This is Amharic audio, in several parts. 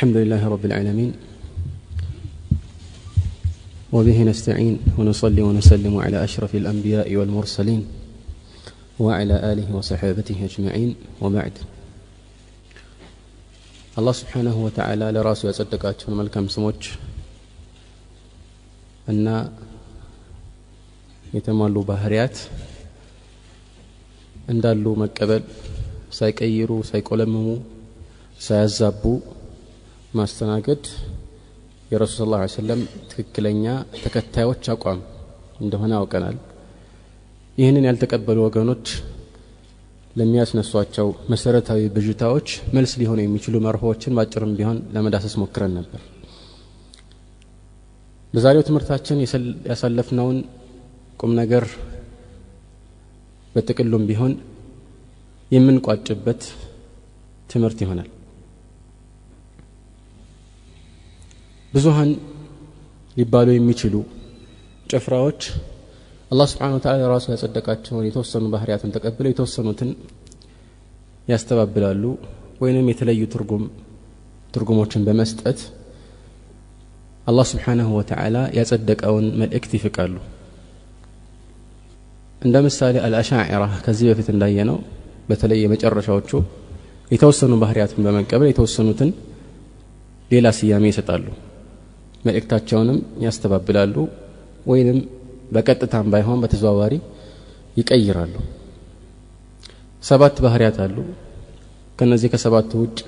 الحمد لله رب العالمين. وبه نستعين ونصلي ونسلم على أشرف الأنبياء والمرسلين وعلى آله وصحابته أجمعين. وبعد الله سبحانه وتعالى لرأسه يصدقات ملكا سموت أن يتمالوا بهريات عند مكبل سيكيروا سيكولمموا ሳያዛቡ ማስተናገድ የረሱል ስ ሰለም ትክክለኛ ተከታዮች አቋም እንደሆነ አውቀናል። ይህንን ያልተቀበሉ ወገኖች ለሚያስነሷቸው መሰረታዊ ብዥታዎች መልስ ሊሆኑ የሚችሉ መርሆችን ባጭርም ቢሆን ለመዳሰስ ሞክረን ነበር። በዛሬው ትምህርታችን ያሳለፍነውን ቁም ነገር በጥቅሉም ቢሆን የምንቋጭበት ትምህርት ይሆናል ብዙሃን ሊባሉ የሚችሉ ጭፍራዎች አላህ ስብሓን ወተላ ራሱ ያጸደቃቸውን የተወሰኑ ባህርያትን ተቀብለው የተወሰኑትን ያስተባብላሉ ወይንም የተለዩ ትርጉም ትርጉሞችን በመስጠት አላህ ስብሓንሁ ወተዓላ ያጸደቀውን መልእክት ይፍቃሉ። እንደ ምሳሌ አልአሻዒራ ከዚህ በፊት እንዳየ ነው በተለይ የመጨረሻዎቹ የተወሰኑ ባህርያትን በመቀበል የተወሰኑትን ሌላ ስያሜ ይሰጣሉ መልእክታቸውንም ያስተባብላሉ ወይንም በቀጥታም ባይሆን በተዘዋዋሪ ይቀይራሉ። ሰባት ባህርያት አሉ። ከነዚህ ከሰባቱ ውጭ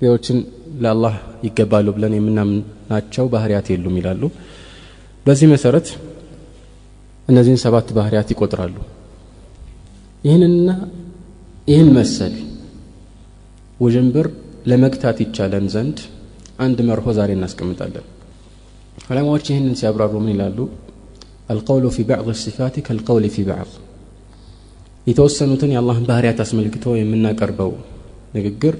ሌሎችን ለአላህ ይገባሉ ብለን የምናምናቸው ባህርያት የሉም ይላሉ። በዚህ መሰረት እነዚህን ሰባት ባህርያት ይቆጥራሉ። ይህንና ይህን መሰል ውዥንብር ለመግታት ይቻለን ዘንድ አንድ መርሆ ዛሬ እናስቀምጣለን። ዑለማዎች ይህንን ሲያብራሩ ምን ይላሉ? አልቀውሉ ፊ ባዕድ ሲፋት ከልቀውል ፊ ባዕድ። የተወሰኑትን የአላህን ባህርያት አስመልክቶ የምናቀርበው ንግግር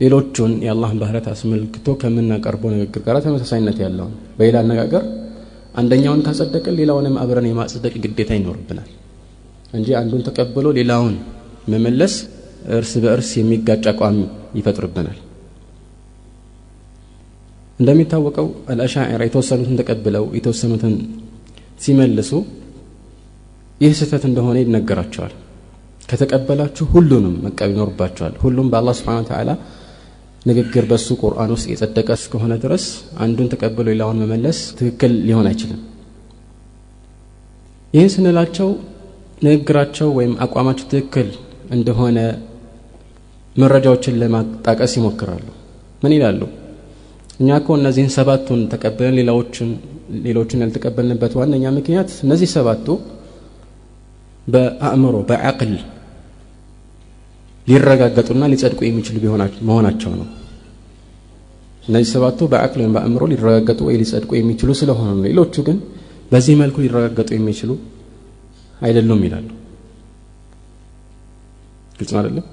ሌሎቹን የአላህን ባህርያት አስመልክቶ ከምናቀርበው ንግግር ጋር ተመሳሳይነት ያለው በሌላ አነጋገር አንደኛውን ካጸደቅን ሌላውንም አብረን የማጽደቅ ግዴታ ይኖርብናል እንጂ አንዱን ተቀብሎ ሌላውን መመለስ እርስ በእርስ የሚጋጭ አቋም ይፈጥርብናል እንደሚታወቀው አልአሻዒራ የተወሰኑትን ተቀብለው የተወሰኑትን ሲመልሱ ይህ ስህተት እንደሆነ ይነገራቸዋል። ከተቀበላችሁ ሁሉንም መቀበል ይኖርባቸዋል። ሁሉም በአላህ ስብሓን ተዓላ ንግግር በሱ ቁርአን ውስጥ የጸደቀ እስከሆነ ድረስ አንዱን ተቀብሎ ሌላውን መመለስ ትክክል ሊሆን አይችልም። ይህን ስንላቸው ንግግራቸው ወይም አቋማቸው ትክክል እንደሆነ መረጃዎችን ለማጣቀስ ይሞክራሉ። ምን ይላሉ እኛ እኮ እነዚህን ሰባቱን ተቀብለን ሌላዎችን ሌሎችን ያልተቀበልንበት ዋነኛ ምክንያት እነዚህ ሰባቱ በአእምሮ በአቅል ሊረጋገጡና ሊጸድቁ የሚችሉ መሆናቸው ነው። እነዚህ ሰባቱ በአቅል ወይም በአእምሮ ሊረጋገጡ ወይ ሊጸድቁ የሚችሉ ስለሆኑ ነው። ሌሎቹ ግን በዚህ መልኩ ሊረጋገጡ የሚችሉ አይደሉም ይላሉ። ግልጽ አይደለም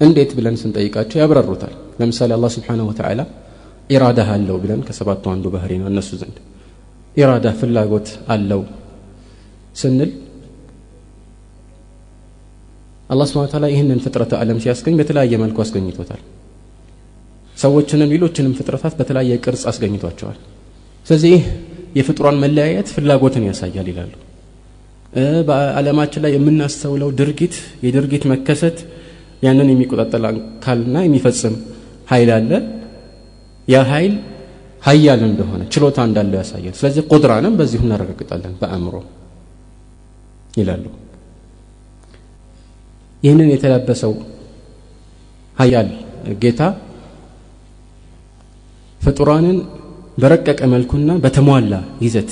እንዴት ብለን ስንጠይቃቸው ያብራሩታል። ለምሳሌ አላህ ስብሓንሁ ወተዓላ ኢራዳ አለው ብለን ከሰባቱ አንዱ ባህሪ ነው እነሱ ዘንድ። ኢራዳ ፍላጎት አለው ስንል አላህ ስብሓን ታላ ይህንን ፍጥረተ ዓለም ሲያስገኝ በተለያየ መልኩ አስገኝቶታል። ሰዎችንም ሌሎችንም ፍጥረታት በተለያየ ቅርጽ አስገኝቷቸዋል። ስለዚህ የፍጡሯን መለያየት ፍላጎትን ያሳያል ይላሉ። በዓለማችን ላይ የምናስተውለው ድርጊት የድርጊት መከሰት ያንን የሚቆጣጠል አካልና የሚፈጽም ኃይል አለ ያ ኃይል ሀያል እንደሆነ ችሎታ እንዳለው ያሳያል። ስለዚህ ቁድራንም በዚሁ እናረጋግጣለን በአእምሮ ይላሉ። ይህንን የተላበሰው ሀያል ጌታ ፍጡራንን በረቀቀ መልኩና በተሟላ ይዘት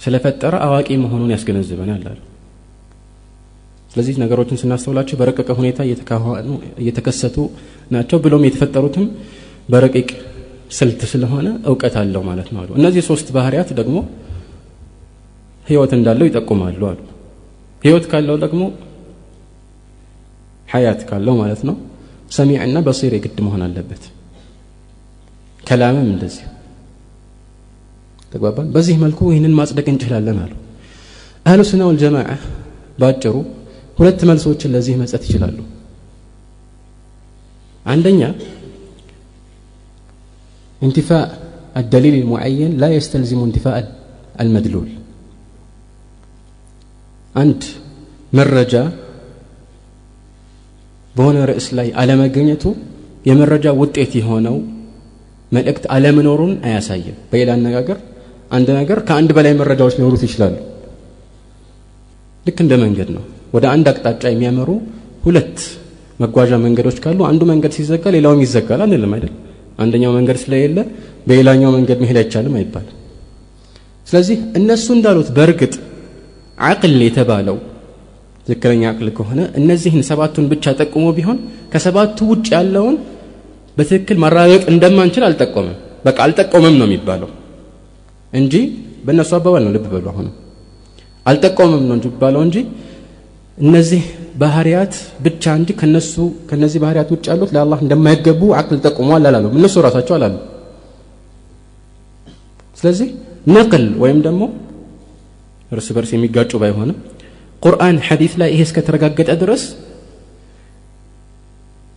ስለፈጠረ አዋቂ መሆኑን ያስገነዝበናል አሉ። ስለዚህ ነገሮችን ስናስተውላቸው በረቀቀ ሁኔታ እየተከሰቱ ናቸው። ብሎም የተፈጠሩትም በረቂቅ ስልት ስለሆነ እውቀት አለው ማለት ነው አሉ። እነዚህ ሶስት ባህርያት ደግሞ ህይወት እንዳለው ይጠቁማሉ አሉ። ህይወት ካለው ደግሞ ሀያት ካለው ማለት ነው። ሰሚዕና በሲር የግድ መሆን አለበት። ከላምም እንደዚህ ተግባባን? በዚህ መልኩ ይህንን ማጽደቅ እንችላለን አሉ። አህሉ ሱና ወልጀማዓ ባጭሩ ሁለት መልሶችን ለዚህ መስጠት ይችላሉ። አንደኛ انتفاء الدليل المعين لا يستلزم انتفاء المدلول አንድ መረጃ በሆነ ርዕስ ላይ አለመገኘቱ የመረጃ ውጤት የሆነው መልእክት አለመኖሩን አያሳይም በሌላ አነጋገር አንድ ነገር ከአንድ በላይ መረጃዎች ሊኖሩት ይችላሉ ልክ እንደ መንገድ ነው ወደ አንድ አቅጣጫ የሚያመሩ ሁለት መጓዣ መንገዶች ካሉ አንዱ መንገድ ሲዘጋ ሌላውም ይዘጋል አንልም አይደል አንደኛው መንገድ ስለሌለ በሌላኛው መንገድ መሄድ አይቻልም አይባልም ስለዚህ እነሱ እንዳሉት በእርግጥ አቅል የተባለው ትክክለኛ አቅል ከሆነ እነዚህን ሰባቱን ብቻ ጠቁሞ ቢሆን ከሰባቱ ውጭ ያለውን በትክክል ማረጋገጥ እንደማንችል አልጠቆመም። በቃ አልጠቆመም ነው የሚባለው እንጂ በእነሱ አባባል ነው ልብ በሉ አሁንም። አልጠቆመም ነው የሚባለው እንጂ እነዚህ ባህሪያት ብቻ እንጂ ከነሱ ከነዚህ ባህሪያት ውጭ ያሉት ለአላህ እንደማይገቡ አቅል ጠቁመዋል አላሉም። እነሱ ራሳቸው አላሉ። ስለዚህ ነቅል ወይም ደግሞ እርስ በርስ የሚጋጩ ባይሆንም ቁርአን ሐዲስ ላይ ይሄ እስከተረጋገጠ ድረስ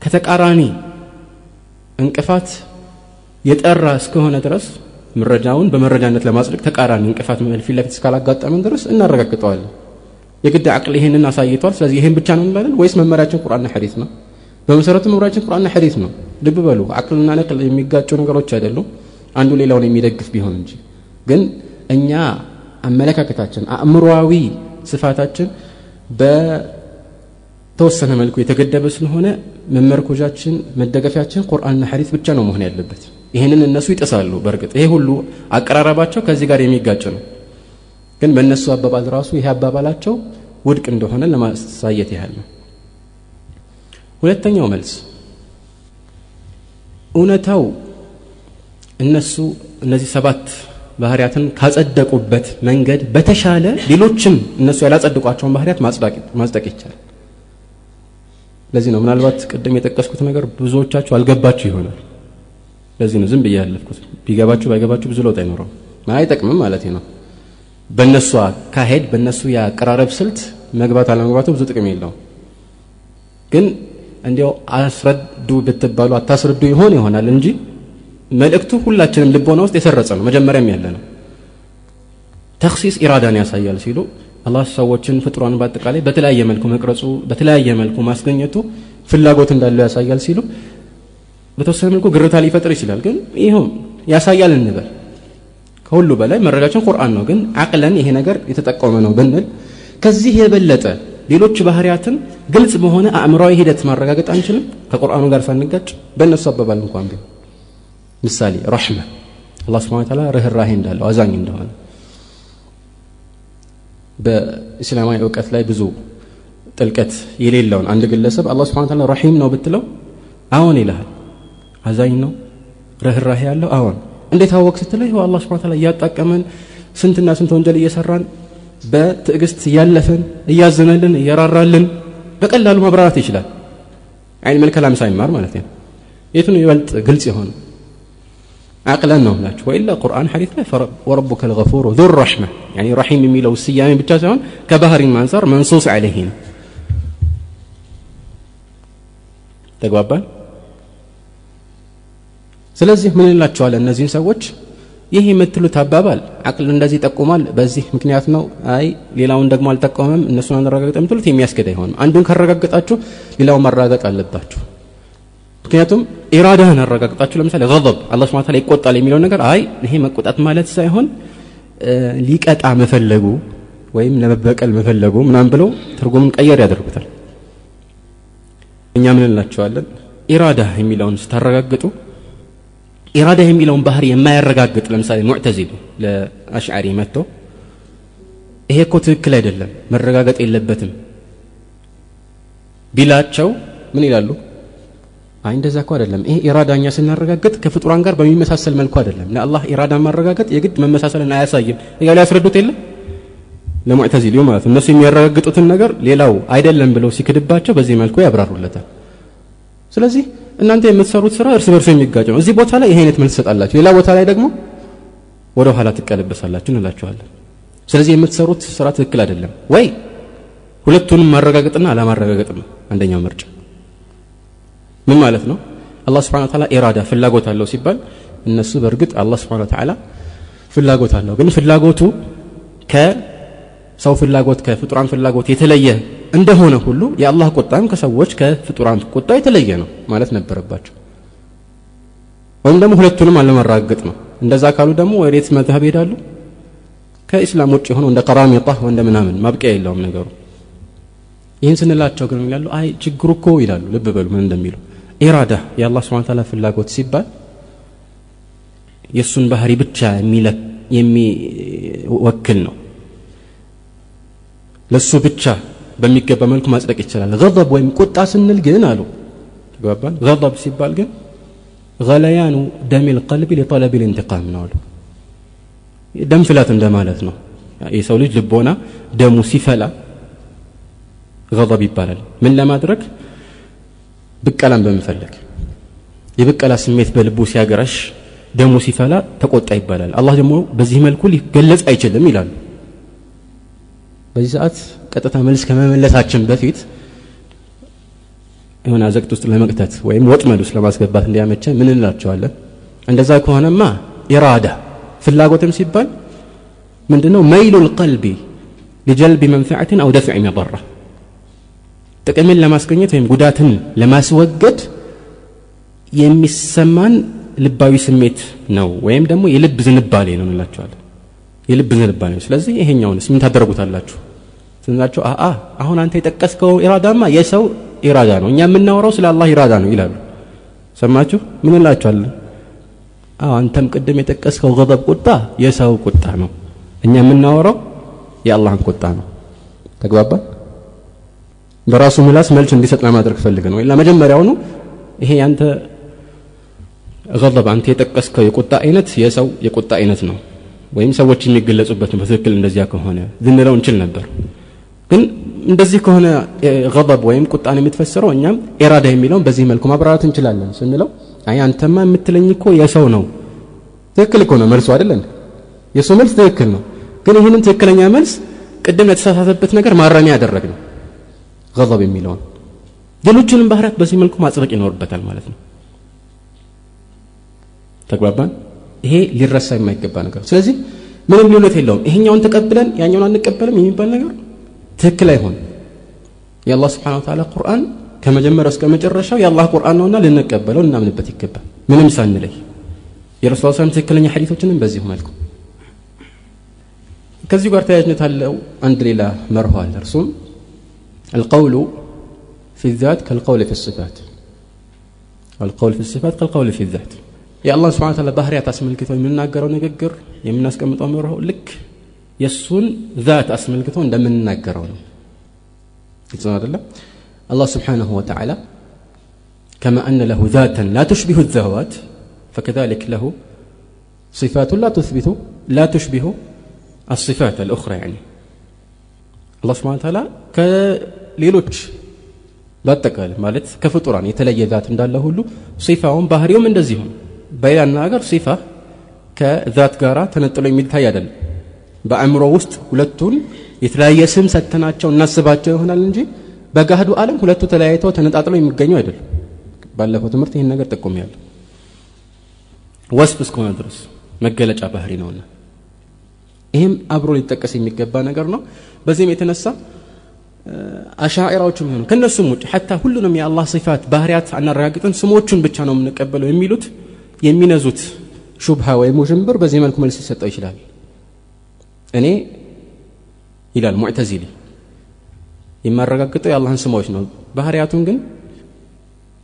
ከተቃራኒ እንቅፋት የጠራ እስከሆነ ድረስ መረጃውን በመረጃነት ለማጽደቅ ተቃራኒ እንቅፋት ፊት ለፊት እስካላጋጠመን ድረስ እናረጋግጠዋለን የግድ አቅል ይሄንን አሳይቷል። ስለዚህ ይሄን ብቻ ነው እንላለን ወይስ መመሪያችን ቁርአንና ሐዲስ ነው? በመሰረቱ መምሪያችን ቁርአንና ሐዲስ ነው። ልብ በሉ አቅልና ነቅል የሚጋጩ ነገሮች አይደሉም። አንዱ ሌላውን የሚደግፍ ቢሆን እንጂ። ግን እኛ አመለካከታችን አእምሮዊ ስፋታችን በተወሰነ መልኩ የተገደበ ስለሆነ መመርኮዣችን መደገፊያችን ቁርአንና ሐዲስ ብቻ ነው መሆን ያለበት። ይህንን እነሱ ይጥሳሉ በእርግጥ። ይሄ ሁሉ አቀራረባቸው ከዚህ ጋር የሚጋጭ ነው ግን በእነሱ አባባል ራሱ ይሄ አባባላቸው ውድቅ እንደሆነ ለማሳየት ያህል ነው። ሁለተኛው መልስ እውነታው እነሱ እነዚህ ሰባት ባህሪያትን ካጸደቁበት መንገድ በተሻለ ሌሎችም እነሱ ያላጸድቋቸውን ባህሪያት ማጽደቅ ይቻላል። ለዚህ ነው ምናልባት ቅድም የጠቀስኩት ነገር ብዙዎቻችሁ አልገባችሁ ይሆናል። ለዚህ ነው ዝም ብዬ ያለፍኩት። ቢገባችሁ ባይገባችሁ ብዙ ለውጥ አይኖረው አይጠቅምም ማለት ነው በእነሱ አካሄድ በእነሱ የአቀራረብ ስልት መግባት አለመግባቱ ብዙ ጥቅም የለውም። ግን እንዲያው አስረዱ ብትባሉ አታስረዱ ይሆን ይሆናል እንጂ መልእክቱ ሁላችንም ልቦና ውስጥ የሰረጸ ነው መጀመሪያም ያለ ነው። ተክሲስ ኢራዳን ያሳያል ሲሉ አላህ ሰዎችን ፍጥሯን በአጠቃላይ በተለያየ መልኩ መቅረጹ በተለያየ መልኩ ማስገኘቱ ፍላጎት እንዳለው ያሳያል ሲሉ በተወሰነ መልኩ ግርታ ሊፈጥር ይችላል። ግን ይኸው ያሳያል እንበል ከሁሉ በላይ መረጃችን ቁርአን ነው ግን አቅለን ይሄ ነገር የተጠቆመ ነው ብንል ከዚህ የበለጠ ሌሎች ባህሪያትን ግልጽ በሆነ አእምራዊ ሂደት ማረጋገጥ አንችልም? ከቁርአኑ ጋር ሳንጋጭ በእነሱ አባባል እንኳን ቢሆን። ምሳሌ ረሕመ። አላህ ስብሓን ታላ ርኅራሄ እንዳለው አዛኝ እንደሆነ። በእስላማዊ እውቀት ላይ ብዙ ጥልቀት የሌለውን አንድ ግለሰብ አላህ ስብሓን ታላ ረሒም ነው ብትለው አዎን ይልሃል። አዛኝ ነው? ርኅራሄ ያለው አዎን እንዴት አወቅ ስትለው ይኸው አላህ ስብሓን ታላ እያጣቀመን ስንትና ስንት ወንጀል እየሰራን በትዕግስት እያለፈን እያዘነልን እየራራልን በቀላሉ ማብራራት ይችላል። አይን መልከላም ሳይማር ማለት ነው። የቱን ይበልጥ ግልጽ የሆነ አቅለን ነው ምላችሁ ወኢላ ቁርአን ሐዲት ላይ ወረቡከ ልገፉሩ ዙ ረሕመ ያኒ ረሒም የሚለው ስያሜ ብቻ ሳይሆን ከባህሪም አንጻር መንሱስ አለይህ ነው። ተግባባን ስለዚህ ምን እንላቸዋለን እነዚህን ሰዎች? ይህ የምትሉት አባባል አቅል እንደዚህ ይጠቁማል በዚህ ምክንያት ነው አይ ሌላውን ደግሞ አልጠቀመም እነሱን አናረጋግጥ የምትሉት የሚያስገድ አይሆንም አንዱን ካረጋገጣችሁ ሌላውን ማረጋገጥ አለባችሁ። ምክንያቱም ኢራዳህን አረጋግጣችሁ ለምሳሌ ገضብ አላህ ስብሐ ይቆጣል የሚለው ነገር አይ ይሄ መቆጣት ማለት ሳይሆን ሊቀጣ መፈለጉ ወይም ለመበቀል መፈለጉ ምናምን ብለው ትርጉምን ቀየር ያደርጉታል። እኛ ምን እንላቸዋለን? ኢራዳ የሚለውን ስታረጋግጡ ኢራዳ የሚለውን ባህሪ የማያረጋግጥ ለምሳሌ ሙዕተዚሉ ለአሽዓሪ መጥቶ ይሄ እኮ ትክክል አይደለም መረጋገጥ የለበትም ቢላቸው ምን ይላሉ? አይ እንደዛ እኮ አይደለም። ይሄ ኢራዳኛ ስናረጋግጥ ከፍጡራን ጋር በሚመሳሰል መልኩ አይደለም። ለአላህ ኢራዳ ማረጋገጥ የግድ መመሳሰልን አያሳይም። እያሉ ያስረዱት የለም? ለሙዕተዚሊው ማለት እነሱ የሚያረጋግጡትን ነገር ሌላው አይደለም ብለው ሲክድባቸው በዚህ መልኩ ያብራሩለታል። ስለዚህ እናንተ የምትሰሩት ስራ እርስ በርሱ የሚጋጭ ነው። እዚህ ቦታ ላይ ይሄ አይነት መልስ ትሰጣላችሁ። ሌላ ቦታ ላይ ደግሞ ወደ ኋላ ትቀለበሳላችሁ እንላችኋለን። ስለዚህ የምትሰሩት ስራ ትክክል አይደለም። ወይ? ሁለቱንም ማረጋገጥና አለማረጋገጥ ነው አንደኛው ምርጫ። ምን ማለት ነው? አላህ ስብሓን ታላ ኢራዳ ፍላጎት አለው ሲባል እነሱ በእርግጥ አላህ ስብሓን ወተዓላ ፍላጎት አለው። ግን ፍላጎቱ ከሰው ፍላጎት ከፍጡራን ፍላጎት የተለየ እንደሆነ ሁሉ የአላህ ቁጣም ከሰዎች ከፍጡራን ቁጣ የተለየ ነው ማለት ነበረባቸው። ወይም ደግሞ ሁለቱንም አለመራገጥ ነው። እንደዛ ካሉ ደግሞ ወዴት መዝሀብ ይሄዳሉ? ከኢስላም ውጭ የሆነው እንደ ቀራሚጣ እንደ ምናምን ማብቂያ የለውም ነገሩ። ይህን ስንላቸው ግን ይላሉ አይ ችግሩ እኮ ይላሉ ልብ በሉ ምን እንደሚሉ። ኢራዳ የአላህ ስብን ታላ ፍላጎት ሲባል የእሱን ባህሪ ብቻ የሚወክል ነው። ለእሱ ብቻ በሚገባ መልኩ ማጽደቅ ይችላል ገضብ ወይም ቁጣ ስንል ግን አሉ። ተግባባን ገضብ ሲባል ግን ገለያኑ ደም ልቀልቢ ሊጠለብ ልእንትቃም ነው ደም ፍላት እንደማለት ነው። የሰው ልጅ ልቦና ደሙ ሲፈላ ገضብ ይባላል። ምን ለማድረግ? ብቀላን በመፈለግ። የብቀላ ስሜት በልቡ ሲያገረሽ ደሙ ሲፈላ ተቆጣ ይባላል። አላህ ደግሞ በዚህ መልኩ ሊገለጽ አይችልም ይላሉ። በዚህ ሰዓት ቀጥታ መልስ ከመመለሳችን በፊት የሆነ አዘቅት ውስጥ ለመቅተት ወይም ወጥመድ ውስጥ ለማስገባት እንዲያመቸን ምን እንላቸዋለን? እንደዛ ከሆነማ ኢራዳ ፍላጎትም ሲባል ምንድነው? መይሉ ልቀልቢ ሊጀልቢ መንፈዓትን አው ደፍዕ መضራ ጥቅምን ለማስገኘት ወይም ጉዳትን ለማስወገድ የሚሰማን ልባዊ ስሜት ነው ወይም ደግሞ የልብ ዝንባሌ ነው እንላቸዋለን። የልብ ዝንባሌ ስለዚህ ይሄኛውንስ ምን ታደርጉታላችሁ ስንላቸው አአ አሁን አንተ የጠቀስከው ኢራዳማ የሰው ኢራዳ ነው እኛ የምናወራው ስለ አላህ ኢራዳ ነው ይላሉ። ሰማችሁ? ምን አዎ አንተም ቅድም የጠቀስከው ገضብ ቁጣ የሰው ቁጣ ነው እኛ የምናወራው የአላህን ቁጣ ነው ተግባባን? በራሱ ምላስ መልስ እንዲሰጥ ለማድረግ ፈልግ ነው። መጀመሪያውኑ ይሄ ያንተ ገضብ አንተ የጠቀስከው የቁጣ አይነት የሰው የቁጣ አይነት ነው ወይም ሰዎች የሚገለጹበት በትክክል እንደዚያ ከሆነ ልንለው እንችል ነበር ግን እንደዚህ ከሆነ ገضብ ወይም ቁጣን የምትፈስረው እኛም ኢራዳ የሚለውን በዚህ መልኩ ማብራራት እንችላለን ስንለው አይ አንተማ የምትለኝ እኮ የሰው ነው። ትክክል እኮ ነው መልሱ አይደለን የእሱ መልስ ትክክል ነው። ግን ይህንን ትክክለኛ መልስ ቅድም ለተሳሳተበት ነገር ማረሚያ ያደረግ ነው ገضብ የሚለውን ሌሎችንም ባህሪያት በዚህ መልኩ ማጽደቅ ይኖርበታል ማለት ነው። ተግባባን? ይሄ ሊረሳ የማይገባ ነገር ስለዚህ ምንም ልዩነት የለውም። ይሄኛውን ተቀብለን ያኛውን አንቀበልም የሚባል ነገር ትክክል አይሆን የአላህ ስብሓን ተላ ቁርአን ከመጀመሪያው እስከ መጨረሻው የአላህ ቁርአን ነውና ልንቀበለው እናምንበት ይገባል ምንም ሳንለይ የረሱል ሰለም ትክክለኛ ሐዲቶችንም በዚሁ መልኩ ከዚሁ ጋር ተያያዥነት አለው አንድ ሌላ መርሆ አለ እርሱም القول في الذات كالقول في الصفات القول في الصفات كالقول في الذات የአላህ ስብን ታላ ባህርያት አስመልክቶ የምንናገረው ንግግር የምናስቀምጠው መርሆ ልክ የእሱን ዛት አስመልክቶ እንደምንናገረው ነው ግልጽ ነው አደለም አላህ ስብሓንሁ ወተዓላ ከማ አነ ለሁ ዛተን ላ ትሽቢሁ ዘዋት ፈከዛሊክ ለሁ صفات لا تثبت لا تشبه الصفات الأخرى يعني الله سبحانه وتعالى كليلوች በአጠቃላይ ማለት ከፍጡራን የተለየ ዛት እንዳለ ሁሉ ሲፋውን ባህሪውም እንደዚሁ በሌላ አነጋገር ሲፋ ከዛት ጋራ ተነጥሎ የሚታይ አይደለም በአእምሮ ውስጥ ሁለቱን የተለያየ ስም ሰተናቸው እናስባቸው ይሆናል እንጂ በጋህዱ ዓለም ሁለቱ ተለያይተው ተነጣጥለው የሚገኙ አይደለም ባለፈው ትምህርት ይህን ነገር ጠቁም ያለ ወስፍ እስከሆነ ድረስ መገለጫ ባህሪ ነውና። ይህም አብሮ ሊጠቀስ የሚገባ ነገር ነው። በዚህም የተነሳ አሻዒራዎችም ሆኑ? ከእነሱም ውጭ ሐታ ሁሉንም የአላህ ሲፋት ባህርያት አናረጋግጥን ስሞቹን ብቻ ነው የምንቀበለው የሚሉት የሚነዙት ሹብሃ ወይም ውዥንብር በዚህ መልኩ መልስ ሊሰጠው ይችላል እኔ ይላል ሙዕተዚሊ። የሚያረጋግጠው የአላህን ስማዎች ነው። ባህርያቱን ግን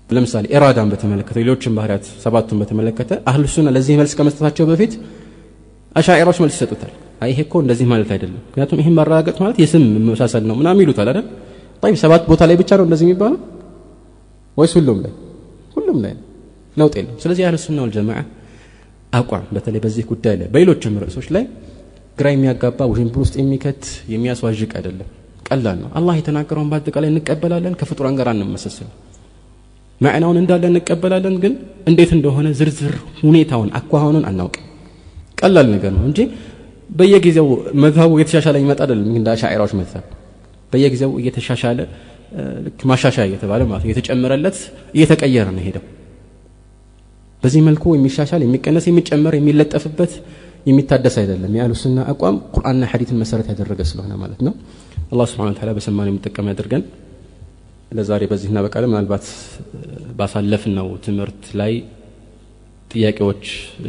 ለምሳሌ ኢራዳን በተመለከተ ሌሎችን ባህርያት ሰባቱን በተመለከተ አህልሱና ለዚህ መልስ ከመስጠታቸው በፊት አሻዕሮች መልስ ይሰጡታል። ይሄ እኮ እንደዚህ ማለት አይደለም። ምክንያቱም ይህን ማረጋገጥ ማለት የስም መሳሰል ነው ምናም ይሉታል አይደል? ሰባት ቦታ ላይ ብቻ ነው እንደዚህ የሚባለው? ወይስ ሁሉም ላይ? ሁሉም ላይ ነውጥ የለም። ስለዚህ አህል ሱና አቋም በተለይ በዚህ ጉዳይ ላይ በሌሎችም ርዕሶች ላይ ግራ የሚያጋባ ውዥንብር ውስጥ የሚከት የሚያስዋዥቅ አይደለም። ቀላል ነው። አላህ የተናገረውን በአጠቃላይ እንቀበላለን ከፍጡራን ጋር አንመሰስል ማዕናውን እንዳለ እንቀበላለን ግን እንዴት እንደሆነ ዝርዝር ሁኔታውን አኳኋኑን አናውቅም። ቀላል ነገር ነው እንጂ በየጊዜው መዝሀቡ እየተሻሻለ ይመጣ አይደለም። እንደ አሻዒራዎች መዝሀብ በየጊዜው እየተሻሻለ ልክ ማሻሻያ እየተባለ ማለት እየተጨመረለት እየተቀየረ ነው ሄደው በዚህ መልኩ የሚሻሻል የሚቀነስ የሚጨመር የሚለጠፍበት የሚታደስ አይደለም። የአሉስና አቋም ቁርአንና ሐዲትን መሰረት ያደረገ ስለሆነ ማለት ነው። አላ ስብሓን ታላ በሰማን የሚጠቀም ያደርገን። ለዛሬ በዚህ እናበቃለን። ምናልባት ባሳለፍነው ትምህርት ላይ ጥያቄዎች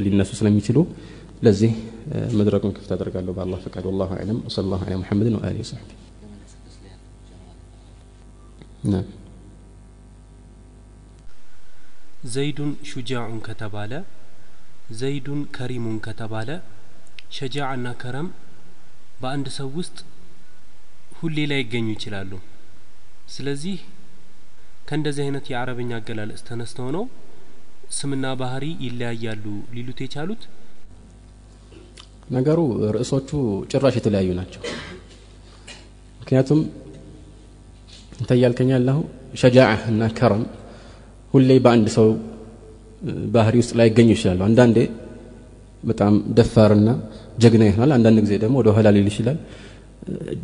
ሊነሱ ስለሚችሉ ለዚህ መድረኩን ክፍት አደርጋለሁ። በአላህ ፈቃድ ወላሁ አለም ወሰለ ላሁ ዐላ ሙሐመድን ወአሊ ወሰሕቢ ዘይዱን ሹጃዑን ከተባለ ዘይዱን ከሪሙን ከተባለ ሸጃዕና ከረም በአንድ ሰው ውስጥ ሁሌ ላይ ይገኙ ይችላሉ። ስለዚህ ከእንደዚህ አይነት የአረበኛ አገላለጽ ተነስተው ነው ስምና ባህሪ ይለያያሉ ሊሉት የቻሉት? ነገሩ ርዕሶቹ ጭራሽ የተለያዩ ናቸው። ምክንያቱም እንተ እያልከኝ ያለሁ ሸጃዓ እና ከረም ሁሌ በአንድ ሰው ባህሪ ውስጥ ላይ ይገኙ ይችላሉ። አንዳንዴ በጣም ደፋርና ጀግና ይሆናል። አንዳንድ ጊዜ ደግሞ ወደ ኋላ ሊል ይችላል።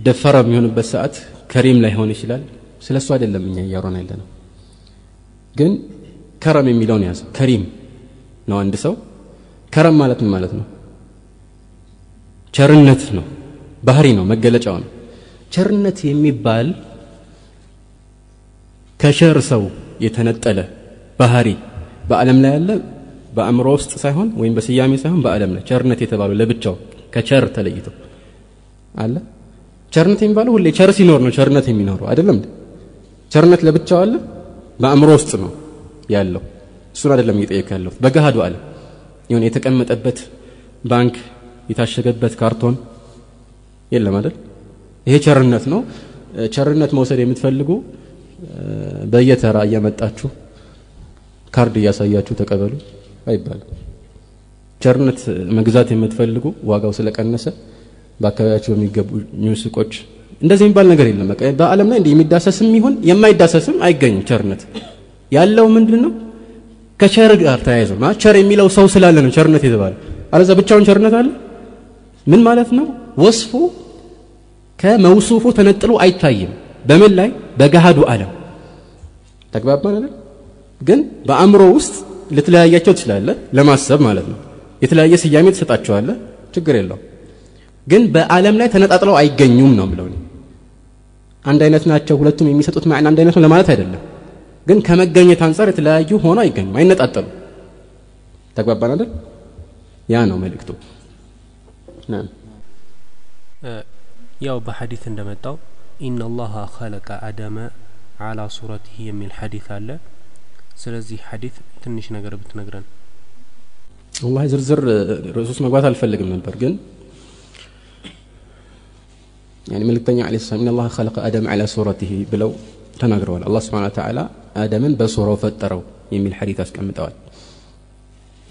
ደፈረ የሚሆንበት ሰዓት ከሪም ላይ ሆን ይችላል። ስለ እሱ አይደለም እኛ እያሮን ያለ ነው ግን ከረም የሚለውን ያዘ ከሪም ነው አንድ ሰው። ከረም ማለት ምን ማለት ነው? ቸርነት ነው። ባህሪ ነው መገለጫው ነው። ቸርነት የሚባል ከሸር ሰው የተነጠለ ባህሪ በዓለም ላይ ያለ በአእምሮ ውስጥ ሳይሆን ወይም በስያሜ ሳይሆን በዓለም ላይ ቸርነት የተባለው ለብቻው ከቸር ተለይቶ አለ። ቸርነት የሚባለው ሁሌ ቸር ሲኖር ነው ቸርነት የሚኖረው አይደለም ቸርነት ለብቻው አለ በአእምሮ ውስጥ ነው ያለው። እሱን አይደለም እየጠየቅ ያለሁት በገሃዱ ዓለም የሆነ የተቀመጠበት ባንክ የታሸገበት ካርቶን የለም አይደል? ይሄ ቸርነት ነው። ቸርነት መውሰድ የምትፈልጉ በየተራ እያመጣችሁ ካርድ እያሳያችሁ ተቀበሉ አይባልም። ቸርነት መግዛት የምትፈልጉ ዋጋው ስለቀነሰ በአካባቢያቸው በሚገቡ ሱቆች እንደዚህ የሚባል ነገር የለም። በአለም ላይ እንዲህ የሚዳሰስም ይሁን የማይዳሰስም አይገኝም ቸርነት። ያለው ምንድን ነው ከቸር ጋር ተያይዞ ቸር የሚለው ሰው ስላለ ነው ቸርነት የተባለ። አለዛ ብቻውን ቸርነት አለ? ምን ማለት ነው? ወስፉ ከመውሱፉ ተነጥሎ አይታይም። በምን ላይ? በገሃዱ ዓለም። ተግባባን አይደል ግን በአእምሮ ውስጥ ልትለያያቸው ትችላለህ ለማሰብ ማለት ነው። የተለያየ ስያሜ ትሰጣቸዋለህ ችግር የለው ግን በዓለም ላይ ተነጣጥለው አይገኙም ነው ብለው አንድ አይነት ናቸው ሁለቱም የሚሰጡት ማዕና አንድ አይነት ነው ለማለት አይደለም። ግን ከመገኘት አንጻር የተለያዩ ሆኖ አይገኙም አይነጣጠሉ ተግባባን አይደል? ያ ነው መልእክቱ። ያው በሐዲት እንደመጣው ኢነ አላህ ኸለቀ አደመ አላ ሱረቲህ የሚል ሐዲት አለ ስለዚህ ሐዲት ትንሽ ነገር ብትነግረን ወላሂ ዝርዝር ርዕሱስ መግባት አልፈልግም ነበር ግን يعني መልእክተኛ ለ ሰላም ኢነ አላህ ኸለቀ አደም አላ ሱረቲህ ብለው ተናግረዋል አላህ ስብሓን ተዓላ አደምን በሱራው ፈጠረው የሚል ሐዲት አስቀምጠዋል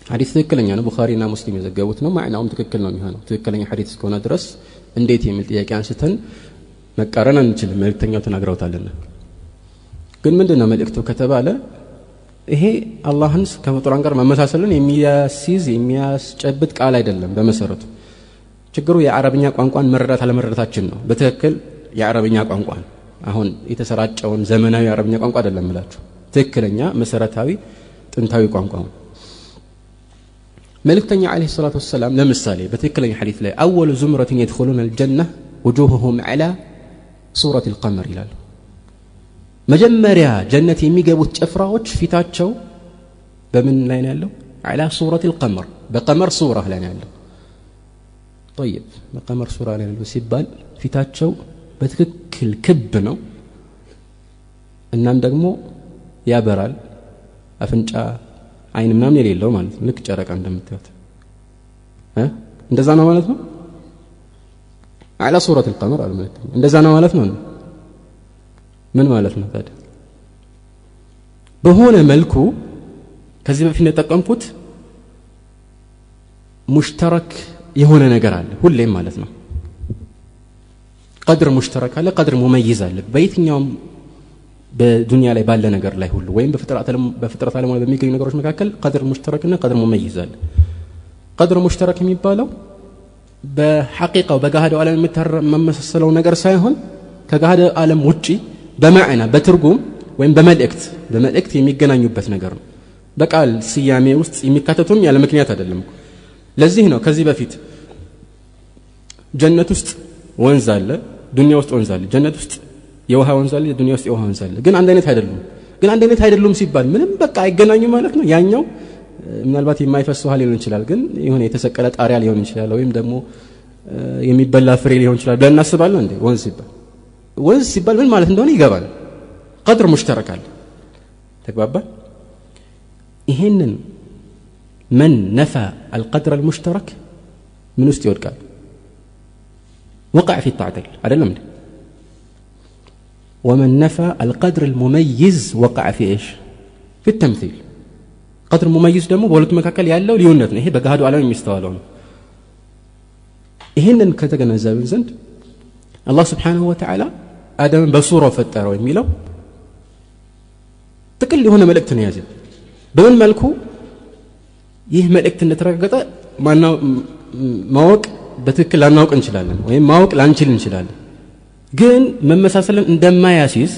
ሐዲስ ትክክለኛ ነው ቡኻሪና ሙስሊም የዘገቡት ነው ማዕናውም ትክክል ነው የሚሆነው ትክክለኛ ሐዲስ እስከሆነ ድረስ እንዴት የሚል ጥያቄ አንስተን መቃረን አንችልም መልእክተኛው ተናግረውታልና ግን ምንድን ነው መልእክቱ ከተባለ ይሄ አላህን ከፍጡራን ጋር መመሳሰልን የሚያስይዝ የሚያስጨብጥ ቃል አይደለም በመሰረቱ። ችግሩ የአረብኛ ቋንቋን መረዳት አለመረዳታችን ነው። በትክክል የአረብኛ ቋንቋን አሁን የተሰራጨውን ዘመናዊ የአረብኛ ቋንቋ አይደለም ምላችሁ ትክክለኛ መሰረታዊ ጥንታዊ ቋንቋ መልእክተኛ አለህ ሰላቱ ወሰላም ለምሳሌ በትክክለኛ ሐዲት ላይ አወሉ ዙምረትን የድኹሉን አልጀና ውጁሁሁም ዐላ ሱረት ልቀመር ይላሉ መጀመሪያ ጀነት የሚገቡት ጭፍራዎች ፊታቸው በምን ላይ ነው ያለው? ዐላ ሱረት ልቀመር በቀመር ሱራ ላይ ነው ያለው። ጠይብ በቀመር ሱራ ላይ ያለው ሲባል ፊታቸው በትክክል ክብ ነው። እናም ደግሞ ያበራል አፍንጫ አይን ምናምን የሌለው ማለት ነው። ልክ ጨረቃ እንደምታዩት። እንደዛ ነው ማለት ነው? አላ ሱረት ልቀመር አለ መልእክተኛ እንደዛ ነው ማለት ነው ምን ማለት ነው ታዲያ? በሆነ መልኩ ከዚህ በፊት እንደጠቀምኩት ሙሽተረክ የሆነ ነገር አለ ሁሌም ማለት ነው። ቀድር ሙሽተረክ አለ ቀድር ሙመይዝ አለ። በየትኛውም በዱንያ ላይ ባለ ነገር ላይ ሁሉ ወይም በፍጥረት ዓለም በሚገኙ ነገሮች መካከል ቀድር ሙሽተረክና ቀድር ሙመይዝ አለ። ቀድር ሙሽተረክ የሚባለው በሐቂቃው በጋሃደው ዓለም የምመሳሰለው ነገር ሳይሆን ከጋሃደው ዓለም ውጪ በማዕና በትርጉም ወይም በመልእክት በመልእክት የሚገናኙበት ነገር ነው። በቃል ስያሜ ውስጥ የሚካተቱም ያለ ምክንያት አይደለም ለዚህ ነው ከዚህ በፊት ጀነት ውስጥ ወንዝ አለ ዱንያ ውስጥ ወንዝ አለ። ጀነት ውስጥ የውሃ ወንዝ አለ ዱንያ ውስጥ የውሃ ወንዝ አለ። ግን አንድ አይነት አይደሉም። ግን አንድ አይነት አይደሉም ሲባል ምንም በቃ አይገናኙም ማለት ነው። ያኛው ምናልባት የማይፈስ ውሃ ሊሆን ይችላል ግን የሆነ የተሰቀለ ጣሪያ ሊሆን ይችላል ወይም ደግሞ የሚበላ ፍሬ ሊሆን ይችላል ብለን እናስባለን እንዴ? ወንዝ ሲባል ወንዝ ሲባል ምን ማለት እንደሆነ ይገባል ቀድር ሙሽተረክ አለ ተግባባል ይሄንን መን ነፋ አልቀድር አልሙሽተረክ ምን ውስጥ ይወድቃል وقع في التعطيل أدلم لي ومن نفى القدر المميز وقع في إيش في التمثيل قدر مميز دمو بولت مكاكل يالله ليونت ይሄ በገሃዱ ዓለም የሚስተዋለው ነው ይህንን ከተገነዘብን ዘንድ አላህ ስብሓንሁ ወተዓላ አደምን በሱራው ፈጠረው የሚለው ጥቅል የሆነ መልእክት ነው ያዘ በምን መልኩ ይህ መልእክት እንደተረጋገጠ ማወቅ በትክክል ላናውቅ እንችላለን ወይም ማወቅ ላንችል እንችላለን። ግን መመሳሰልን እንደማያሲዝ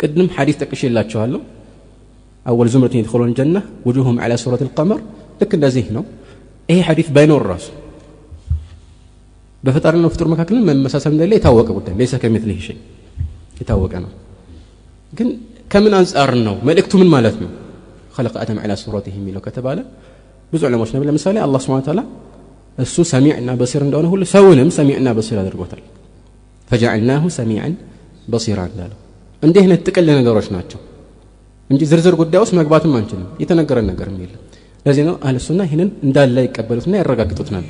ቅድም ሐዲስ ጠቅሼላችኋለሁ። አወል ዙምረት የድኹሉን ጀና ውጁሁም ዐላ ሱረት ልቀመር ልክ እንደዚህ ነው። ይሄ ሐዲስ ባይኖር ራሱ በፈጣሪና ፍጡር መካከል መመሳሰል እንደሌለ የታወቀ ጉዳይ ለይሰ ከሚትሊህ ሸይ የታወቀ ነው ግን ከምን አንጻር ነው መልእክቱ ምን ማለት ነው خلق آدم على صورته የሚለው ከተባለ ብዙ ዑለማዎች ነበር ለምሳሌ አላህ ስብሐ ወተዓላ እሱ ሰሚዕና በሲር እንደሆነ ሁሉ ሰውንም ሰሚዕና በሲር አድርጎታል ፈጀዐልናሁ ሰሚዐን በሲራ እንዳለው እንዲህ አይነት ጥቅል ነገሮች ናቸው እንጂ ዝርዝር ጉዳይ ውስጥ መግባትም አንችልም የተነገረን ነገርም የለም ለዚህ ነው አህል ሱና ይህንን እንዳለ ይቀበሉትና ያረጋግጡትናል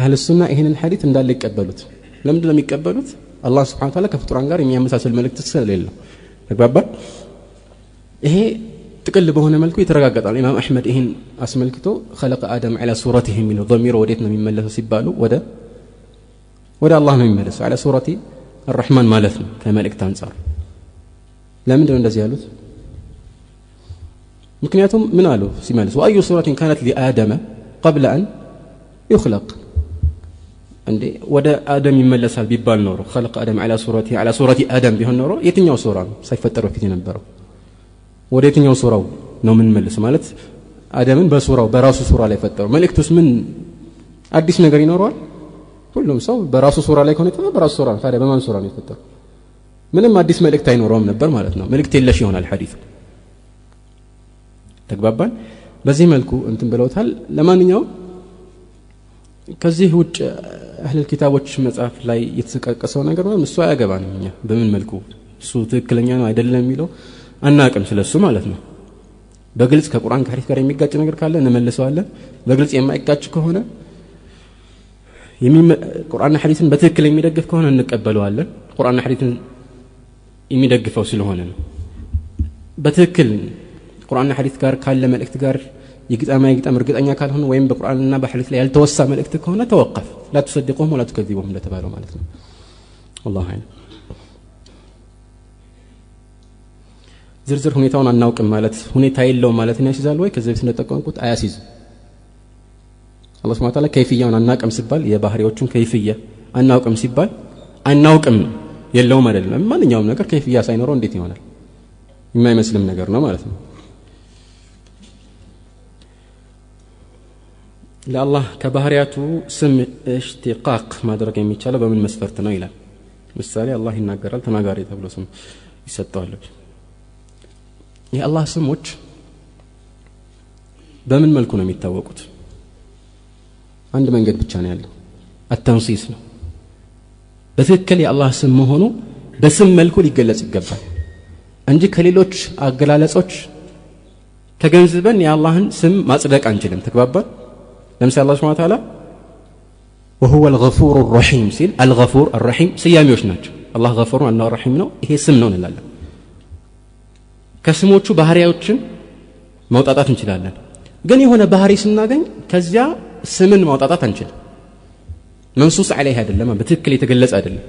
አህል ሱና ይህንን ሐዲት እንዳለ ይቀበሉት ለምንድን ነው የሚቀበሉት አላህ ስብሐ ወተዓላ ከፍጡራን ጋር የሚያመሳስል መልእክት ስለሌለው። ተግባባል ይሄ ጥቅል በሆነ መልኩ የተረጋገጠ ነው። ኢማም አሕመድ ይህን አስመልክቶ ከለቀ አደም ዐላ ሱረቲህ የሚለው ዶሚሮ ወዴት ነው የሚመለሰው ሲባሉ ወደ ወደ አላህ ነው የሚመለሰው። ዐላ ሱረቲ አራሕማን ማለት ነው ከመልእክት አንጻር። ለምንድን ነው እንደዚህ ያሉት? ምክንያቱም ምን አሉ ሲመልሱ? ወአዩ ሱረትን ካነት ሊአደመ ቀብለ አን ዩክለቅ እንዴ? ወደ አደም ይመለሳል ቢባል ኖሮ ከለቀ አደም ዐላ ሱረቲ ዐላ ሱረቲ አደም ቢሆን ኖሮ የትኛው ሱራ ነው ሳይፈጠር በፊት የነበረው? ወደ የትኛው ሱራው ነው የምንመልስ? ማለት አደምን በሱራው በራሱ ሱራ ላይ ፈጠሩ መልእክቱስ ምን አዲስ ነገር ይኖረዋል? ሁሉም ሰው በራሱ ሱራ ላይ ከሆነ በራሱ ሱራ ነው። ታዲያ በማን ሱራ ነው የተፈጠረው? ምንም አዲስ መልእክት አይኖረውም ነበር ማለት ነው። መልእክት የለሽ ይሆናል ሐዲሱ ተግባባን? በዚህ መልኩ እንትን ብለውታል። ለማንኛውም ከዚህ ውጭ አህለል ኪታቦች መጽሐፍ ላይ የተጠቀሰው ነገር ምናምን እሱ አያገባንም እኛ በምን መልኩ? እሱ ትክክለኛ ነው አይደለም የሚለው አናቅም ስለሱ ማለት ነው። በግልጽ ከቁርአን ከሐዲስ ጋር የሚጋጭ ነገር ካለ እንመልሰዋለን። በግልጽ የማይጋጭ ከሆነ ቁርአንና ሐዲስን በትክክል የሚደግፍ ከሆነ እንቀበለዋለን። ቁርአንና ሐዲስን የሚደግፈው ስለሆነ ነው። በትክክል ቁርአንና ሐዲስ ጋር ካለ መልእክት ጋር የግጣማ የግጣም እርግጠኛ ካልሆነ ወይም በቁርአንና በሐዲስ ላይ ያልተወሳ መልእክት ከሆነ ተወቀፍ። ላ ትሰድቁም ወላ ትከዚቡም እንደተባለው ማለት ነው። ወላሁ አለም ዝርዝር ሁኔታውን አናውቅም ማለት ሁኔታ የለውም ማለት ያስይዛል ወይ? ከዚህ በፊት እንደጠቀምኩት አያሲዝም አላህ ስብሐ ወተዓላ ከይፍያውን አናውቅም ሲባል የባህሪዎቹን ከይፍያ አናውቅም ሲባል አናውቅም። ነው የለውም አይደለም። ማንኛውም ነገር ከይፍያ ሳይኖረው እንዴት ይሆናል? የማይመስልም ነገር ነው ማለት ነው ለአላህ ከባህሪያቱ ስም እሽቲቃቅ ማድረግ የሚቻለው በምን መስፈርት ነው ይላል? ምሳሌ አላህ ይናገራል ተናጋሪ ተብሎ ስም ይሰጠዋለች የአላህ ስሞች በምን መልኩ ነው የሚታወቁት? አንድ መንገድ ብቻ ነው ያለው አተንሲስ ነው። በትክክል የአላህ ስም መሆኑ በስም መልኩ ሊገለጽ ይገባል እንጂ ከሌሎች አገላለጾች ተገንዝበን የአላህን ስም ማጽደቅ አንችልም። ተግባባል ለምሳሌ አላህ ስብሐ ወተዓላ ወሁወ አልገፉር ረሒም ሲል አልገፉር አልረሒም ስያሜዎች ናቸው. አላህ ገፉር አላህ ረሒም ነው. ይሄ ስም ነው እንላለን። ከስሞቹ ባህሪያዎችን ማውጣጣት እንችላለን። ግን የሆነ ባህሪ ስናገኝ ከዚያ ስምን ማውጣጣት አንችልም። መንሱስ አለይህ አይደለም በትክክል የተገለጸ አይደለም።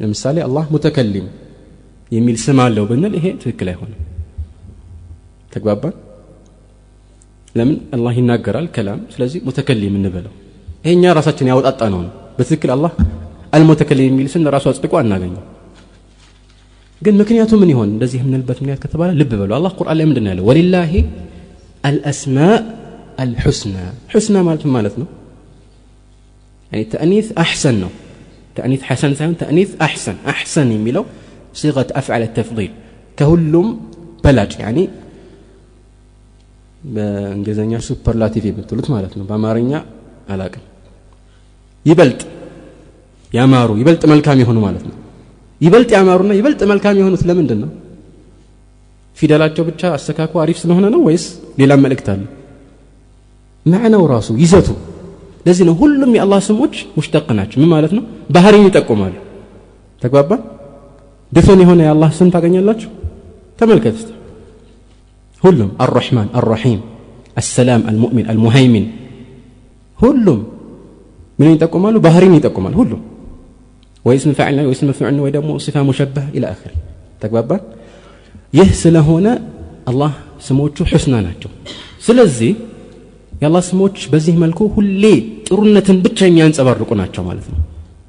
ለምሳሌ አላህ ሙተከሊም የሚል ስም አለው ብንል ይሄ ትክክል አይሆንም። ተግባባን ለምን አላህ ይናገራል ከላም ስለዚህ ሙተከሊም እንበለው ይሄኛ ራሳችን ያወጣጣ ነው በትክክል አላህ አልሙተከሊም የሚል ስም ራሱ አጽድቆ አናገኘው ግን ምክንያቱ ምን ይሆን እንደዚህ የምንልበት ምክንያት ከተባለ ልብ በሉ አላህ ቁርአን ላይ ምንድን ያለው ولله الأسماء الحسنى حسنى ማለት ማለት ነው تأنيث أحسن ነው تأنيث حسن ሳይሆን تأنيث أحسن أحسن የሚለው صيغة أفعل تفضيل ከሁሉም በላጭ يعني በእንግሊዝኛ superlative የምትሉት ማለት ነው። በአማርኛ አላቅም። ይበልጥ ያማሩ ይበልጥ መልካም የሆኑ ማለት ነው። ይበልጥ ያማሩና ይበልጥ መልካም የሆኑት ለምንድን ነው? ፊደላቸው ብቻ አስተካኩ አሪፍ ስለሆነ ነው ወይስ ሌላ መልእክት አለ? ማዕናው ራሱ ይዘቱ። ለዚህ ነው ሁሉም የአላህ ስሞች ሙሽተቅ ናቸው። ምን ማለት ነው? ባህሪን ይጠቁማሉ። ተግባባ? ድፍን የሆነ የአላህ ስም ታገኛላችሁ? ተመልከት ሁሉም አራሕማን አራሒም አሰላም አልሙእሚን አልሙሃይሚን ሁሉም ምን ይጠቁማሉ ባህሪን ይጠቁማል ሁሉም ወይ ስም ፋዕል ነው ወይ ስም ፍዕል ነው ወይ ደግሞ ሲፋ ሙሸበህ ኢላ አኺር ተግባባን ይህ ስለሆነ አላህ ስሞቹ ሑስና ናቸው ስለዚህ የአላህ ስሞች በዚህ መልኩ ሁሌ ጥሩነትን ብቻ የሚያንጸባርቁ ናቸው ማለት ነው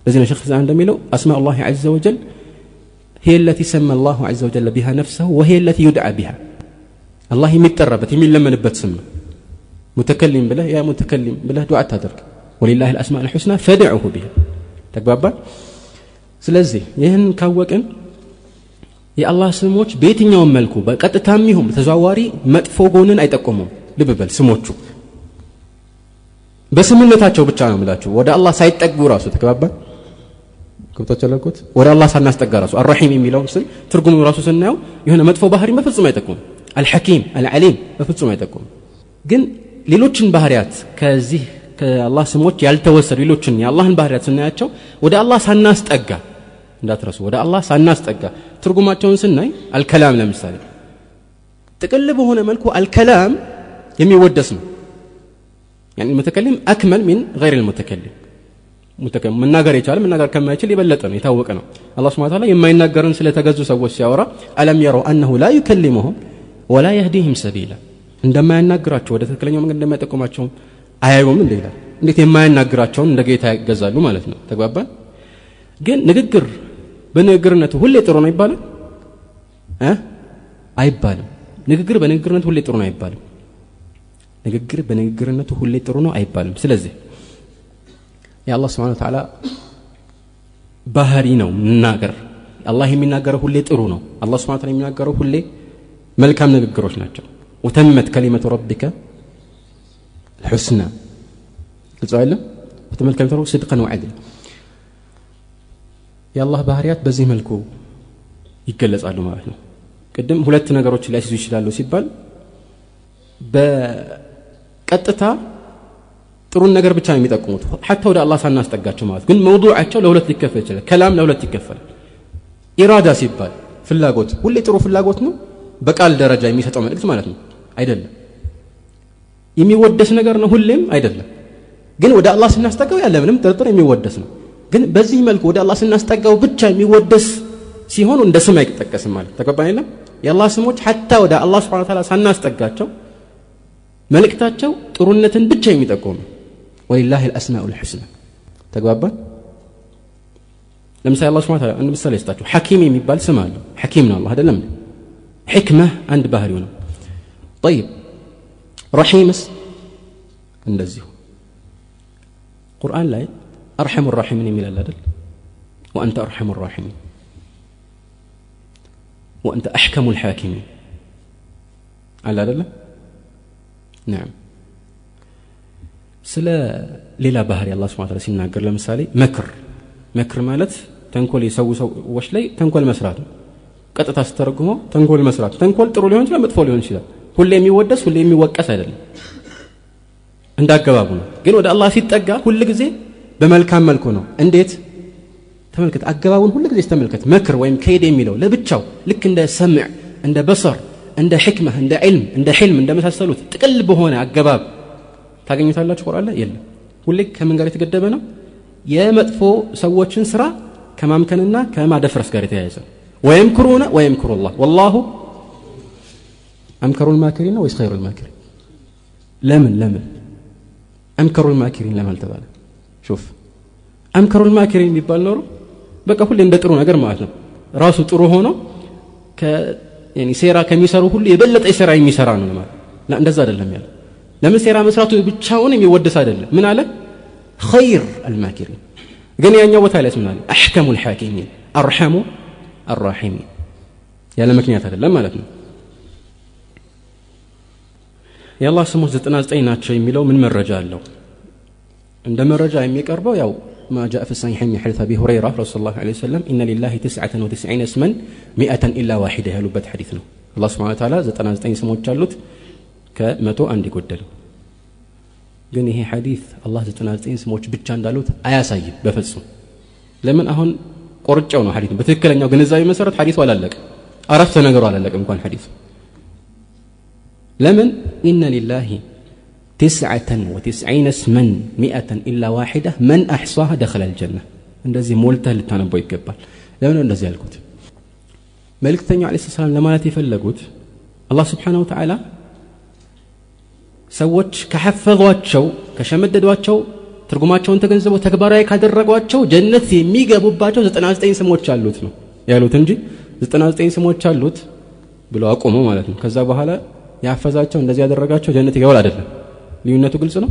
ለዚህ ነው ሸክ ዛ እንደሚለው አስማ ላህ ዘ ወጀል هي التي سمى الله عز وجل بها نفسه وهي التي يدعى بها አላህ የሚጠራበት የሚለመንበት ስም ነው። ሙተከሊም ብለህ ያ ሙተከሊም ብለህ ዱዓ አታደርግ ወሊላህ ልአስማ ልሑስና ፈድዕሁ ቢሃ። ተግባባ ስለዚህ ይህን ካወቅን የአላህ ስሞች በየትኛውም መልኩ በቀጥታም ይሁን ተዘዋዋሪ መጥፎ ጎንን አይጠቆሙም ልብ ስሞቹ። በስምነታቸው ብቻ ነው ምላቸው ወደ አላህ ሳይጠግቡ ራሱ ተግባባ ገብታቸው ለኩት ወደ አላህ ሳናስጠጋ ራሱ። አራሒም የሚለውን ስም ትርጉሙ ራሱ ስናየው የሆነ መጥፎ ባህሪ በፍጹም አይጠቁም አልሐኪም አልዓሊም በፍጹም አይጠቁም ግን ሌሎችን ባህሪያት ከዚህ ከአላህ ስሞች ያልተወሰዱ ሌሎችን የአላህን ባህሪያት ስናያቸው ወደ አላህ ሳናስጠጋ እንዳትረሱ ወደ አላህ ሳናስጠጋ ትርጉማቸውን ስናይ አልከላም ለምሳሌ ጥቅል በሆነ መልኩ አልከላም የሚወደስ ነው يعني المتكلم أكمل من غير المتكلم متكلم መናገር የቻለ መናገር ከማይችል የበለጠ ነው የታወቀ ነው አላህ ስብሐ ወተዓላ የማይናገርን ስለተገዙ ሰዎች ሲያወራ አለም የረው አነሁ ላ ዩከሊሙሁም ወላ የህዲህም ሰቢላ። እንደማያናግራቸው ወደ ትክክለኛው መንገድ እንደማይጠቁማቸውም አያዩም እንደ ይላል? እንዴት የማያናግራቸውን እንደ ጌታ ይገዛሉ ማለት ነው። ተግባባን? ግን ንግግር በንግግርነቱ ሁሌ ጥሩ ነው ይባላል? አይባልም። ንግግር በንግግርነቱ ሁሌ ጥሩ ነው አይባልም። ንግግር በንግግርነቱ ሁሌ ጥሩ ነው አይባልም። ስለዚህ የአላህ ስብሓን ተዓላ ባህሪ ነው። መናገር። አላህ የሚናገረው ሁሌ ጥሩ ነው። አላህ ስብሓን የሚናገረው ሁሌ መልካም ንግግሮች ናቸው ወተመት ከሊመቱ ረቢከ ልሑስና ግልጽ አይደለም ወተመት ከሊመቱ ስድቀን ወዐድል የአላህ ባህርያት በዚህ መልኩ ይገለጻሉ ማለት ነው ቅድም ሁለት ነገሮችን ሊያስይዙ ይችላሉ ሲባል በቀጥታ ጥሩን ነገር ብቻ ነው የሚጠቁሙት ሐታ ወደ አላህ ሳናስጠጋቸው ማለት ግን መውዱዓቸው ለሁለት ሊከፈል ይችላል ከላም ለሁለት ይከፈል ኢራዳ ሲባል ፍላጎት ሁሌ ጥሩ ፍላጎት ነው በቃል ደረጃ የሚሰጠው መልእክት ማለት ነው። አይደለም። የሚወደስ ነገር ነው ሁሌም አይደለም። ግን ወደ አላህ ስናስጠጋው ያለ ምንም ጥርጥር የሚወደስ ነው። ግን በዚህ መልኩ ወደ አላህ ስናስጠጋው ብቻ የሚወደስ ሲሆኑ እንደ ስም አይጠቀስም ማለት ተገባን የለም የአላህ ስሞች ሐታ ወደ አላህ ስብሓን ታላ ሳናስጠጋቸው መልእክታቸው ጥሩነትን ብቻ የሚጠቁሙ ወሊላህ ልአስማኡ ልሑስና ተግባባን? ለምሳሌ አላ ስብን አንድ ምሳሌ ይስጣችሁ ሐኪም የሚባል ስም አለው። ሐኪም ነው አላህ አይደለም ሕክመህ አንድ ባህሪው ነው ጠይብ ረሒምስ እንደዚሁ ቁርአን ላይ አርሐሙ ራሒምን የሚላል አይደል ወአንተ አርሐሙ ራሒሚን وأنت أحكم الحاكمين على لا نعم ስለ ሌላ ባህሪ አላህ ስብሐ ወተዓላ ሲናገር ለምሳሌ መክር መክር ማለት ተንኮል የሰው ሰዎች ላይ ተንኮል መስራት ነው ቀጥታ ስተረጉሞ ተንኮል መስራት። ተንኮል ጥሩ ሊሆን ይችላል መጥፎ ሊሆን ይችላል። ሁሌ የሚወደስ ሁሌ የሚወቀስ አይደለም። እንዳገባቡ ነው። ግን ወደ አላህ ሲጠጋ ሁል ጊዜ በመልካም መልኩ ነው። እንዴት? ተመልከት አገባቡን ሁሉ ጊዜ ተመልከት መክር ወይም ከሄድ የሚለው ለብቻው ልክ እንደ ሰምዕ እንደ በሰር እንደ ሕክመህ እንደ ዕልም እንደ ሕልም እንደመሳሰሉት ጥቅል በሆነ አገባብ ታገኙታላችሁ ቁርአን የለም። ሁሌ ከምን ጋር የተገደበ ነው? የመጥፎ ሰዎችን ስራ ከማምከንና ከማደፍረስ ጋር የተያያዘ ወየምክሩነ ወየምክሩ ላህ ወላሁ አምከሩ ልማኪሪን ነው ወይስ ኸይሩ ልማኪሪን ለምን ለምን አምከሩ ልማኪሪን ለምን አልተባለ ሹፍ አምከሩ ልማኪሪን የሚባል ኖሮ በቃ ሁሌ እንደ ጥሩ ነገር ማለት ነው። ራሱ ጥሩ ሆኖ ሴራ ከሚሰሩ ሁሉ የበለጠ ሴራ የሚሰራ ነው ማለት እንደዛ አይደለም ያለ ለምን ሴራ መስራቱ ብቻውን የሚወደስ አይደለም። ምን አለ? ኸይር አልማኪሪን። ግን ያኛው ቦታ ላይ ምን አለ? አሕከሙ ልሓኪሚን አርሐሙ አራሒሚን ያለ ምክንያት አይደለም ማለት ነው የአላህ ስሞች 99 ናቸው የሚለው ምን መረጃ አለው እንደ መረጃ የሚቀርበው ያው ما جاء في الصحيح من حديث ابي هريره رسول الله عليه وسلم ان لله تسعة وتسعين اسما مئة الا واحده ያሉበት ሐዲስ ነው አላህ ስብሐ ወተዓላ 99 ስሞች አሉት ከመቶ አንድ ይጎደለው ግን ይሄ ሐዲስ አላህ 99 ስሞች ብቻ እንዳሉት አያሳይም በፍጹም ለምን አሁን ቆርጫው ነው ሐዲስ በትክክለኛው ግንዛቤ መሰረት ሐዲሱ አላለቀ አረፍተ ነገሩ አላለቀ እንኳን ሐዲሱ ለምን ኢነ ሊላሂ تسعة وتسعين اسما مئة إلا واحدة من أحصاها دخل الجنة እንደዚህ ሞልተህ ልታነበው ይገባል ለምን እንደዚህ ያልኩት መልእክተኛው አለ ሰላም ለማለት የፈለጉት አላህ ስብሓን ወተዓላ ሰዎች ከሐፈዟቸው ከሸመደዷቸው ትርጉማቸውን ተገንዝበው ተግባራዊ ካደረጓቸው ጀነት የሚገቡባቸው 99 ስሞች አሉት ነው ያሉት እንጂ 99 ስሞች አሉት ብሎ አቆሙ ማለት ነው። ከዛ በኋላ ያፈዛቸው እንደዚህ ያደረጋቸው ጀነት ይገባል አይደለም? ልዩነቱ ግልጽ ነው?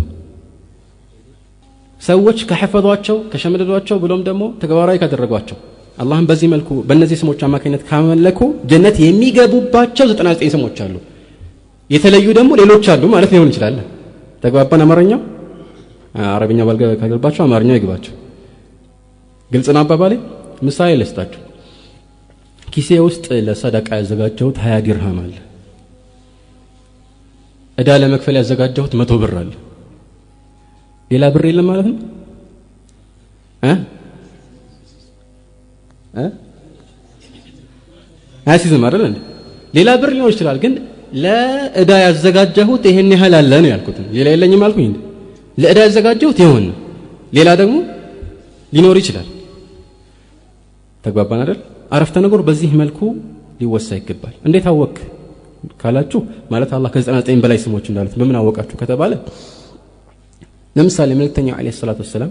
ሰዎች ከሐፈዟቸው ከሸመደዷቸው ብሎም ደግሞ ተግባራዊ ካደረጓቸው አላህም በዚህ መልኩ በእነዚህ ስሞች አማካኝነት ካመለኩ ጀነት የሚገቡባቸው 99 ስሞች አሉ። የተለዩ ደግሞ ሌሎች አሉ ማለት ሊሆን ይችላል። ተግባባን አማርኛው አረብኛ ካልገባቸው አማርኛው ይግባቸው ግልጽ ነው አባባሌ ምሳሌ ልስጣችሁ። ኪሴ ውስጥ ለሰደቃ ያዘጋጀሁት ሀያ ዲርሃም አለ። እዳ ለመክፈል ያዘጋጀሁት መቶ ብር አለ። ሌላ ብር የለም ማለት ነው? አያሲዝም አይደል ሌላ ብር ሊሆን ይችላል ግን ለእዳ ያዘጋጀሁት ይሄን ያህል አለ ነው ያልኩት። ሌላ የለኝም አልኩኝ እንዴ ለእዳ ያዘጋጀሁት ይኸውን ሌላ ደግሞ ሊኖር ይችላል ተግባባን አይደል አረፍተ ነገር በዚህ መልኩ ሊወሳ ይገባል እንዴት አወክ ካላችሁ ማለት አላህ ከ99 በላይ ስሞች እንዳሉት በምን አወቃችሁ ከተባለ ለምሳሌ መልእክተኛው አለ ሰላት ወሰላም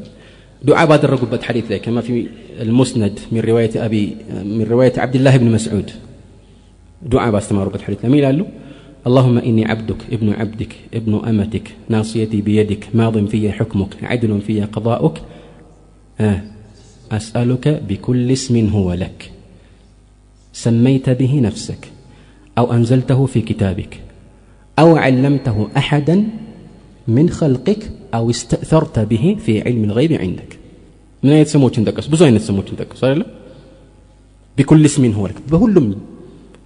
ዱዓ ባደረጉበት ሐዲት ላይ ከማ ፊ ልሙስነድ ሚን ሪዋየት አቢ ሚን ሪዋየት ዓብድላህ ብን መስዑድ ዱዓ ባስተማሩበት ሐዲት ላይ ይላሉ اللهم إني عبدك ابن عبدك ابن أمتك ناصيتي بيدك ماض في حكمك عدل في قضاؤك آه أسألك بكل اسم هو لك. سميت به نفسك أو أنزلته في كتابك أو علمته أحدا من خلقك أو استأثرت به في علم الغيب عندك. من أي سموت بزو أين سموت تنتقص صار بكل اسم هو لك بهلم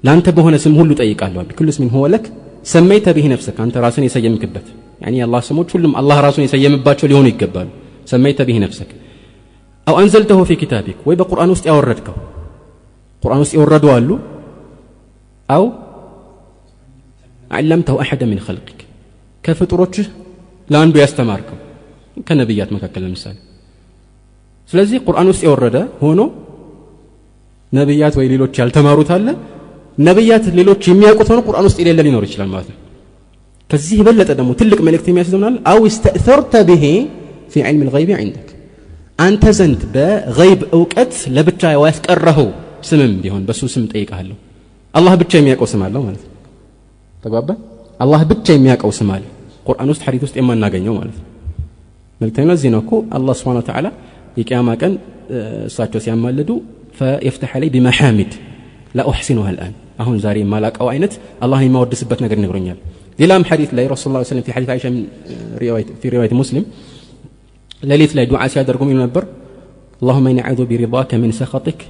لانت بهنا سمه اللي تأيك الله بكل اسم هو لك سميت به نفسك أنت راسني سيم كبت يعني الله سموت كلهم الله راسني سيم بات كل يوم يكبر سميت به نفسك أو أنزلته في كتابك ويبقى قرآن وسط أوردك قرآن وسط أورد وقاله أو علمته أحدا من خلقك كيف ترجه لأن بيستمرك كنبيات ما كلام مثال سلزي قرآن وسط أورده هونو نبيات ويليلو تشال تماروت تالا ነቢያት ሌሎች የሚያውቁት ሆኖ ቁርአን ውስጥ የሌለ ሊኖር ይችላል ማለት ነው። ከዚህ የበለጠ ደግሞ ትልቅ መልእክት የሚያስዘምናል አው እስተእተርተ ብሄ ፊ ዕልም ልገይቢ ዕንደክ አንተ ዘንድ በገይብ እውቀት ለብቻ ያስቀረኸው ስምም ቢሆን በሱ ስም ጠይቀሃለሁ አላህ ብቻ የሚያውቀው ስም አለው ማለት ነው። ተግባባ አላህ ብቻ የሚያውቀው ስም አለ። ቁርአን ውስጥ ሐዲት ውስጥ የማናገኘው ማለት ነው። መልክተኛ ለዚህ ነው እኮ አላህ ስብሓን ወተዓላ የቅያማ ቀን እሳቸው ሲያማልዱ ፈየፍተሐ ላይ ቢመሐሚድ ላኡሕሲኑሃ ልአን አሁን ዛሬ የማላቀው አይነት አላህን የማወድስበት ነገር ይነግሮኛል ሌላም ሐዲት ላይ ረሱል ላ ስለም ፊ ሐዲት አይሻ ፊ ሪዋየት ሙስሊም ሌሊት ላይ ዱዓ ሲያደርጉ ይሉ ነበር اللهم إني أعوذ برضاك من سخطك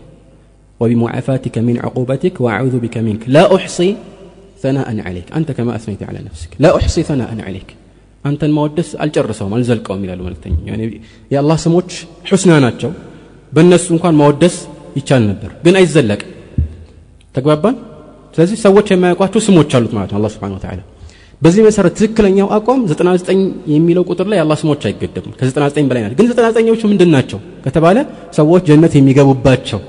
وبمعافاتك من عقوبتك وأعوذ بك منك لا أحصي ثناء عليك أنت كما أثنيت على نفسك لا أحصي ثناء عليك أنت المودس الجرسهم الزلقهم إلى الملكتين يعني يا الله سموش حسنا ناتشو بالناس እንኳን ማወደስ ይቻል ነበር ግን አይዘለቅ ተግባባን? ስለዚህ ሰዎች የማያውቋቸው ስሞች አሉት ማለት ነው አላህ ስብሓን ወተዓላ። በዚህ መሰረት ትክክለኛው አቋም 99 የሚለው ቁጥር ላይ የአላህ ስሞች አይገደቡም። ከ99 በላይ ናቸው። ግን 99ኞቹ ምንድን ናቸው ከተባለ ሰዎች ጀነት የሚገቡባቸው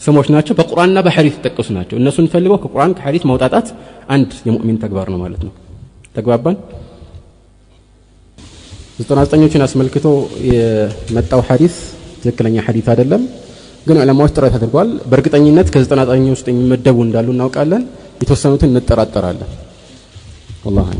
ስሞች ናቸው። በቁርአንና በሐዲት የተጠቀሱ ናቸው። እነሱን ፈልገው ከቁርአን ከሐዲት ማውጣጣት አንድ የሙእሚን ተግባር ነው ማለት ነው። ተግባባን? 99ኞችን አስመልክቶ የመጣው ሐዲስ ትክክለኛ ሐዲት አይደለም ግን ዑለማዎች ጥረት አድርጓል። በእርግጠኝነት ከዘጠና ዘጠኝ ውስጥ የሚመደቡ እንዳሉ እናውቃለን። የተወሰኑትን እንጠራጠራለን። ወላሂ